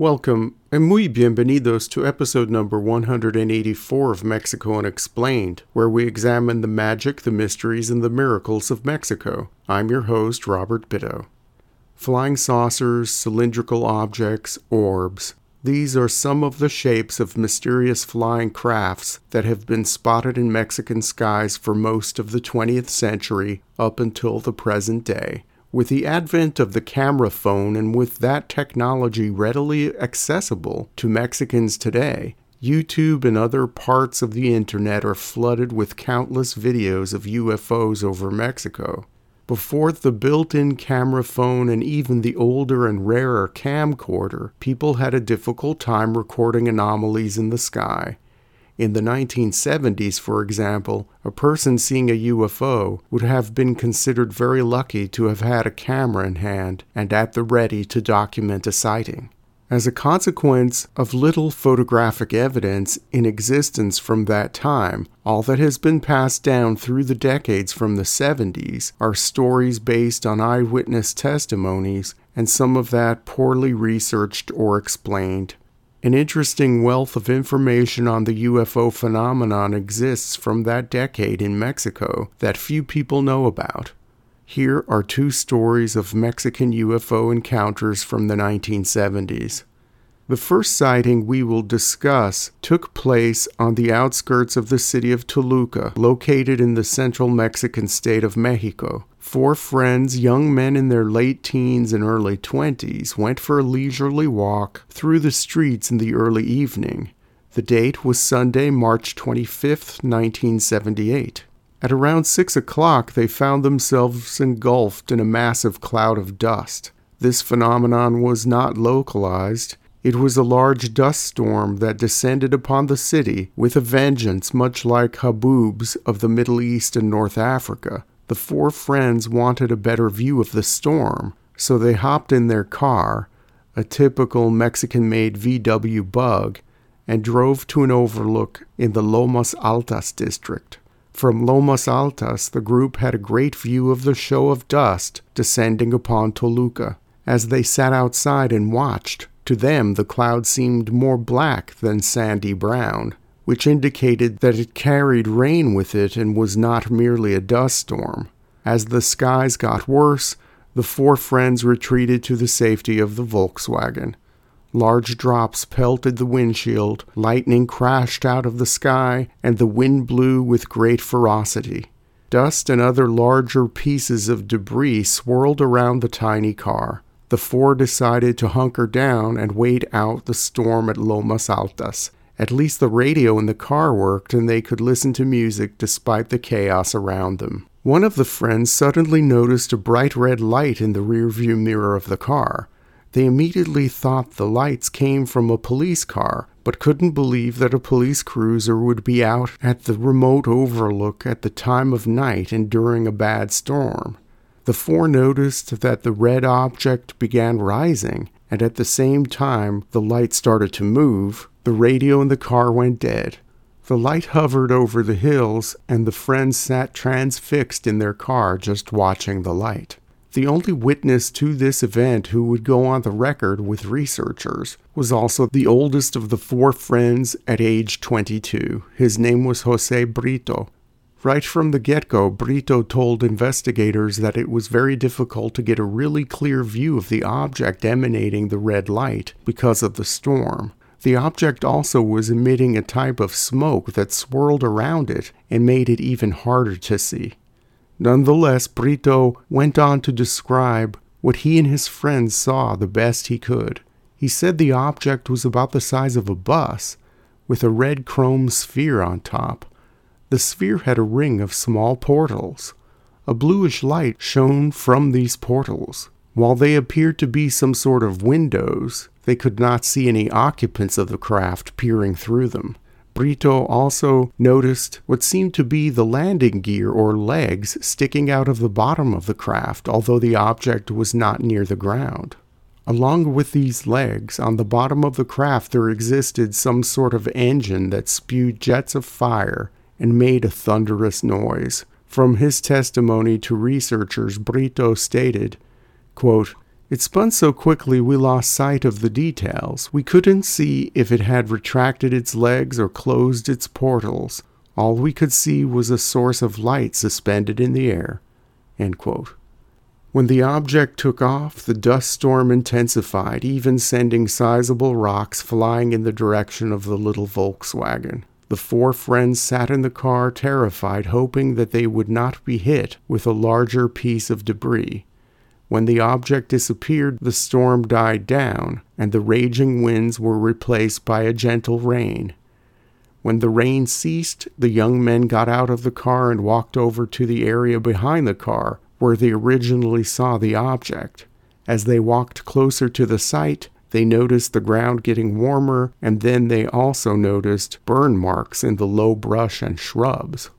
Welcome and muy bienvenidos to episode number 184 of Mexico Unexplained, where we examine the magic, the mysteries, and the miracles of Mexico. I'm your host, Robert Bitto. Flying saucers, cylindrical objects, orbs. These are some of the shapes of mysterious flying crafts that have been spotted in Mexican skies for most of the 20th century up until the present day. With the advent of the camera phone and with that technology readily accessible to Mexicans today, YouTube and other parts of the internet are flooded with countless videos of UFOs over Mexico. Before the built in camera phone and even the older and rarer camcorder, people had a difficult time recording anomalies in the sky. In the 1970s, for example, a person seeing a UFO would have been considered very lucky to have had a camera in hand and at the ready to document a sighting. As a consequence of little photographic evidence in existence from that time, all that has been passed down through the decades from the 70s are stories based on eyewitness testimonies and some of that poorly researched or explained. An interesting wealth of information on the UFO phenomenon exists from that decade in Mexico that few people know about. Here are two stories of Mexican UFO encounters from the 1970s. The first sighting we will discuss took place on the outskirts of the city of Toluca, located in the central Mexican state of Mexico. Four friends, young men in their late teens and early 20s, went for a leisurely walk through the streets in the early evening. The date was Sunday, March 25, 1978. At around 6 o'clock, they found themselves engulfed in a massive cloud of dust. This phenomenon was not localized. It was a large dust storm that descended upon the city with a vengeance, much like haboobs of the Middle East and North Africa. The four friends wanted a better view of the storm, so they hopped in their car, a typical Mexican made VW bug, and drove to an overlook in the Lomas Altas district. From Lomas Altas, the group had a great view of the show of dust descending upon Toluca. As they sat outside and watched, to them the cloud seemed more black than sandy brown which indicated that it carried rain with it and was not merely a dust storm. As the skies got worse, the four friends retreated to the safety of the Volkswagen. Large drops pelted the windshield, lightning crashed out of the sky, and the wind blew with great ferocity. Dust and other larger pieces of debris swirled around the tiny car. The four decided to hunker down and wait out the storm at Lomas Altas. At least the radio in the car worked and they could listen to music despite the chaos around them. One of the friends suddenly noticed a bright red light in the rearview mirror of the car. They immediately thought the lights came from a police car, but couldn't believe that a police cruiser would be out at the remote overlook at the time of night and during a bad storm. The four noticed that the red object began rising, and at the same time the light started to move, the radio in the car went dead. The light hovered over the hills, and the friends sat transfixed in their car just watching the light. The only witness to this event who would go on the record with researchers was also the oldest of the four friends at age 22. His name was Jose Brito. Right from the get go, Brito told investigators that it was very difficult to get a really clear view of the object emanating the red light because of the storm. The object also was emitting a type of smoke that swirled around it and made it even harder to see. Nonetheless, Brito went on to describe what he and his friends saw the best he could. He said the object was about the size of a bus, with a red chrome sphere on top. The sphere had a ring of small portals. A bluish light shone from these portals. While they appeared to be some sort of windows, they could not see any occupants of the craft peering through them. Brito also noticed what seemed to be the landing gear or legs sticking out of the bottom of the craft, although the object was not near the ground. Along with these legs, on the bottom of the craft there existed some sort of engine that spewed jets of fire and made a thunderous noise. From his testimony to researchers, Brito stated, quote, It spun so quickly we lost sight of the details. We couldn't see if it had retracted its legs or closed its portals. All we could see was a source of light suspended in the air. When the object took off, the dust storm intensified, even sending sizable rocks flying in the direction of the little Volkswagen. The four friends sat in the car terrified, hoping that they would not be hit with a larger piece of debris. When the object disappeared, the storm died down, and the raging winds were replaced by a gentle rain. When the rain ceased, the young men got out of the car and walked over to the area behind the car where they originally saw the object. As they walked closer to the site, they noticed the ground getting warmer, and then they also noticed burn marks in the low brush and shrubs.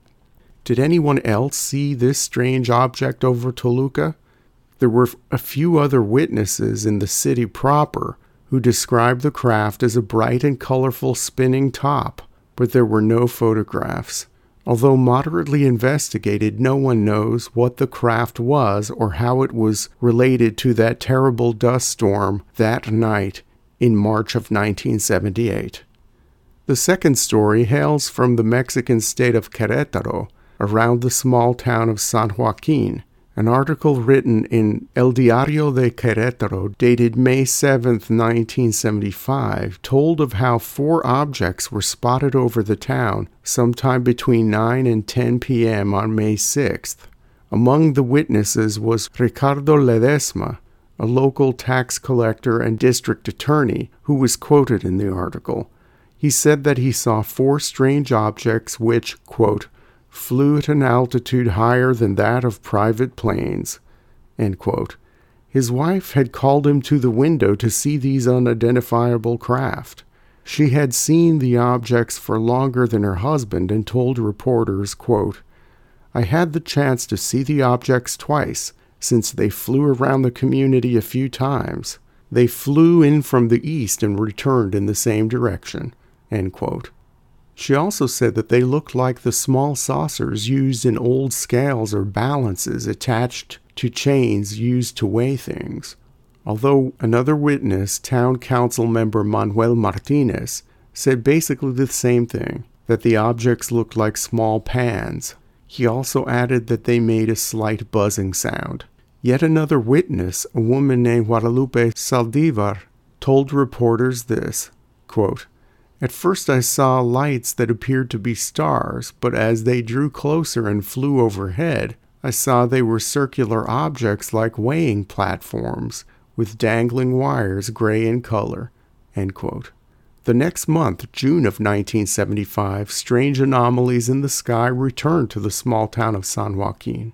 Did anyone else see this strange object over Toluca? There were a few other witnesses in the city proper who described the craft as a bright and colorful spinning top, but there were no photographs. Although moderately investigated, no one knows what the craft was or how it was related to that terrible dust storm that night in March of 1978. The second story hails from the Mexican state of Querétaro, around the small town of San Joaquin, an article written in El Diario de Querétaro, dated May 7, 1975, told of how four objects were spotted over the town sometime between 9 and 10 p.m. on May 6th. Among the witnesses was Ricardo Ledesma, a local tax collector and district attorney, who was quoted in the article. He said that he saw four strange objects which, quote, flew at an altitude higher than that of private planes. His wife had called him to the window to see these unidentifiable craft. She had seen the objects for longer than her husband and told reporters, quote, I had the chance to see the objects twice, since they flew around the community a few times. They flew in from the east and returned in the same direction. End quote. She also said that they looked like the small saucers used in old scales or balances attached to chains used to weigh things. Although another witness, town council member Manuel Martinez, said basically the same thing that the objects looked like small pans. He also added that they made a slight buzzing sound. Yet another witness, a woman named Guadalupe Saldivar, told reporters this quote, at first, I saw lights that appeared to be stars, but as they drew closer and flew overhead, I saw they were circular objects like weighing platforms, with dangling wires gray in color. The next month, June of 1975, strange anomalies in the sky returned to the small town of San Joaquin.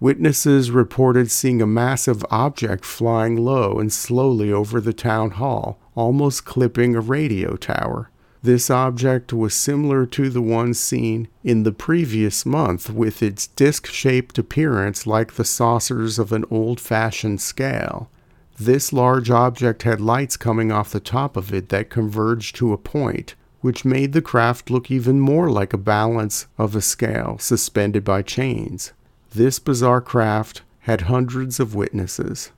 Witnesses reported seeing a massive object flying low and slowly over the town hall, almost clipping a radio tower. This object was similar to the one seen in the previous month, with its disc shaped appearance like the saucers of an old fashioned scale. This large object had lights coming off the top of it that converged to a point, which made the craft look even more like a balance of a scale suspended by chains. This bizarre craft had hundreds of witnesses.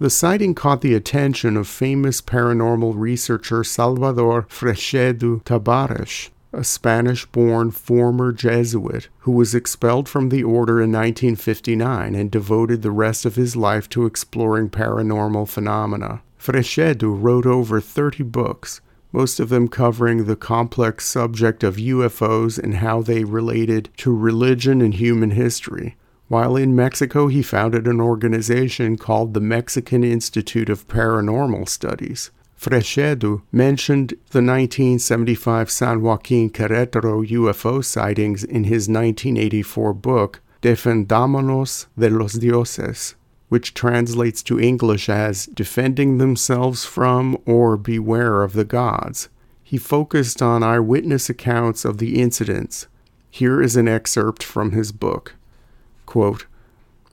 The sighting caught the attention of famous paranormal researcher Salvador Freixedo Tabares, a Spanish born former Jesuit who was expelled from the order in 1959 and devoted the rest of his life to exploring paranormal phenomena. Freixedo wrote over 30 books, most of them covering the complex subject of UFOs and how they related to religion and human history. While in Mexico, he founded an organization called the Mexican Institute of Paranormal Studies. Freixedo mentioned the 1975 San Joaquin Querétaro UFO sightings in his 1984 book, Defendámonos de los Dioses, which translates to English as Defending Themselves from or Beware of the Gods. He focused on eyewitness accounts of the incidents. Here is an excerpt from his book. Quote,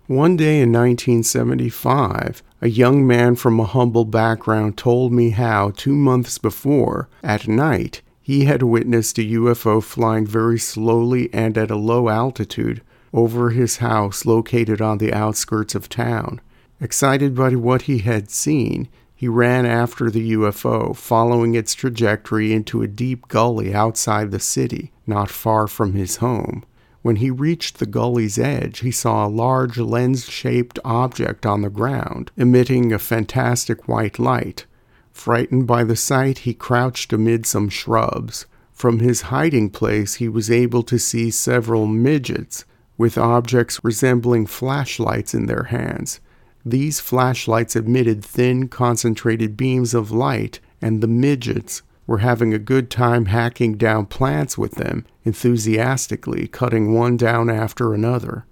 One day in 1975, a young man from a humble background told me how, two months before, at night, he had witnessed a UFO flying very slowly and at a low altitude over his house located on the outskirts of town. Excited by what he had seen, he ran after the UFO, following its trajectory into a deep gully outside the city, not far from his home. When he reached the gully's edge, he saw a large lens shaped object on the ground, emitting a fantastic white light. Frightened by the sight, he crouched amid some shrubs. From his hiding place, he was able to see several midgets with objects resembling flashlights in their hands. These flashlights emitted thin, concentrated beams of light, and the midgets were having a good time hacking down plants with them, enthusiastically cutting one down after another.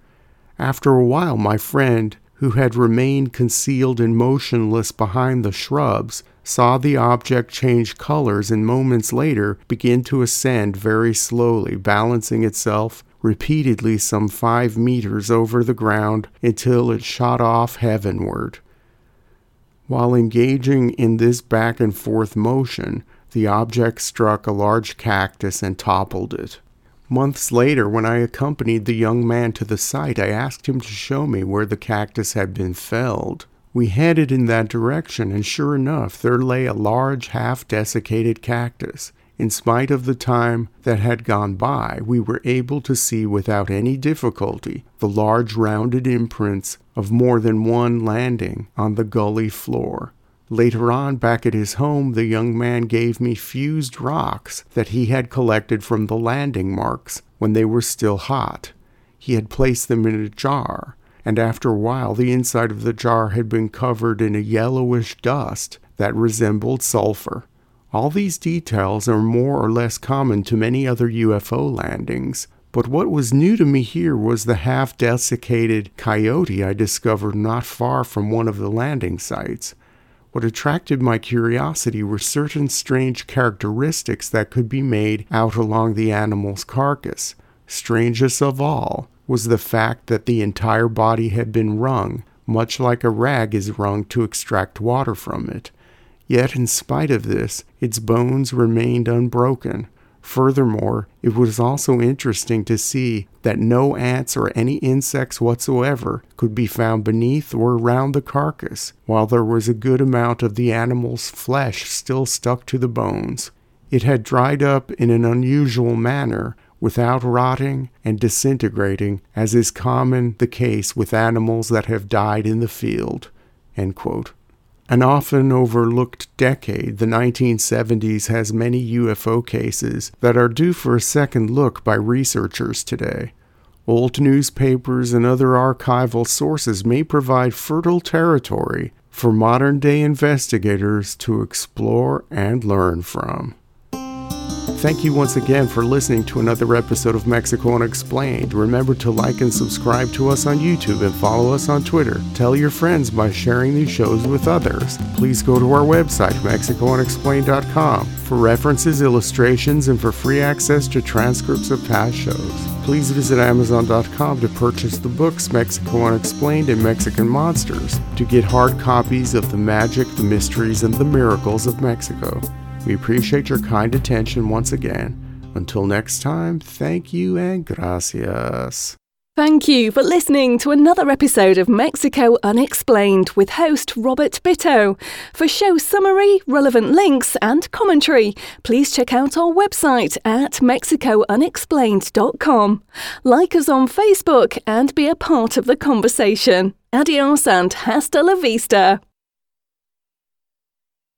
After a while, my friend, who had remained concealed and motionless behind the shrubs, saw the object change colors and moments later begin to ascend very slowly, balancing itself repeatedly some five meters over the ground until it shot off heavenward. While engaging in this back and forth motion, the object struck a large cactus and toppled it. Months later, when I accompanied the young man to the site, I asked him to show me where the cactus had been felled. We headed in that direction, and sure enough, there lay a large, half desiccated cactus. In spite of the time that had gone by, we were able to see without any difficulty the large rounded imprints of more than one landing on the gully floor. Later on, back at his home, the young man gave me fused rocks that he had collected from the landing marks when they were still hot. He had placed them in a jar, and after a while, the inside of the jar had been covered in a yellowish dust that resembled sulfur. All these details are more or less common to many other UFO landings, but what was new to me here was the half desiccated coyote I discovered not far from one of the landing sites. What attracted my curiosity were certain strange characteristics that could be made out along the animal's carcass. Strangest of all was the fact that the entire body had been wrung, much like a rag is wrung to extract water from it. Yet, in spite of this, its bones remained unbroken. Furthermore, it was also interesting to see that no ants or any insects whatsoever could be found beneath or around the carcass, while there was a good amount of the animal's flesh still stuck to the bones. It had dried up in an unusual manner, without rotting and disintegrating, as is common the case with animals that have died in the field. An often overlooked decade, the 1970s has many UFO cases that are due for a second look by researchers today. Old newspapers and other archival sources may provide fertile territory for modern day investigators to explore and learn from. Thank you once again for listening to another episode of Mexico Unexplained. Remember to like and subscribe to us on YouTube and follow us on Twitter. Tell your friends by sharing these shows with others. Please go to our website, MexicoUnexplained.com, for references, illustrations, and for free access to transcripts of past shows. Please visit Amazon.com to purchase the books Mexico Unexplained and Mexican Monsters to get hard copies of the magic, the mysteries, and the miracles of Mexico. We appreciate your kind attention once again. Until next time, thank you and gracias. Thank you for listening to another episode of Mexico Unexplained with host Robert Bitto. For show summary, relevant links, and commentary, please check out our website at mexicounexplained.com. Like us on Facebook and be a part of the conversation. Adios and hasta la vista.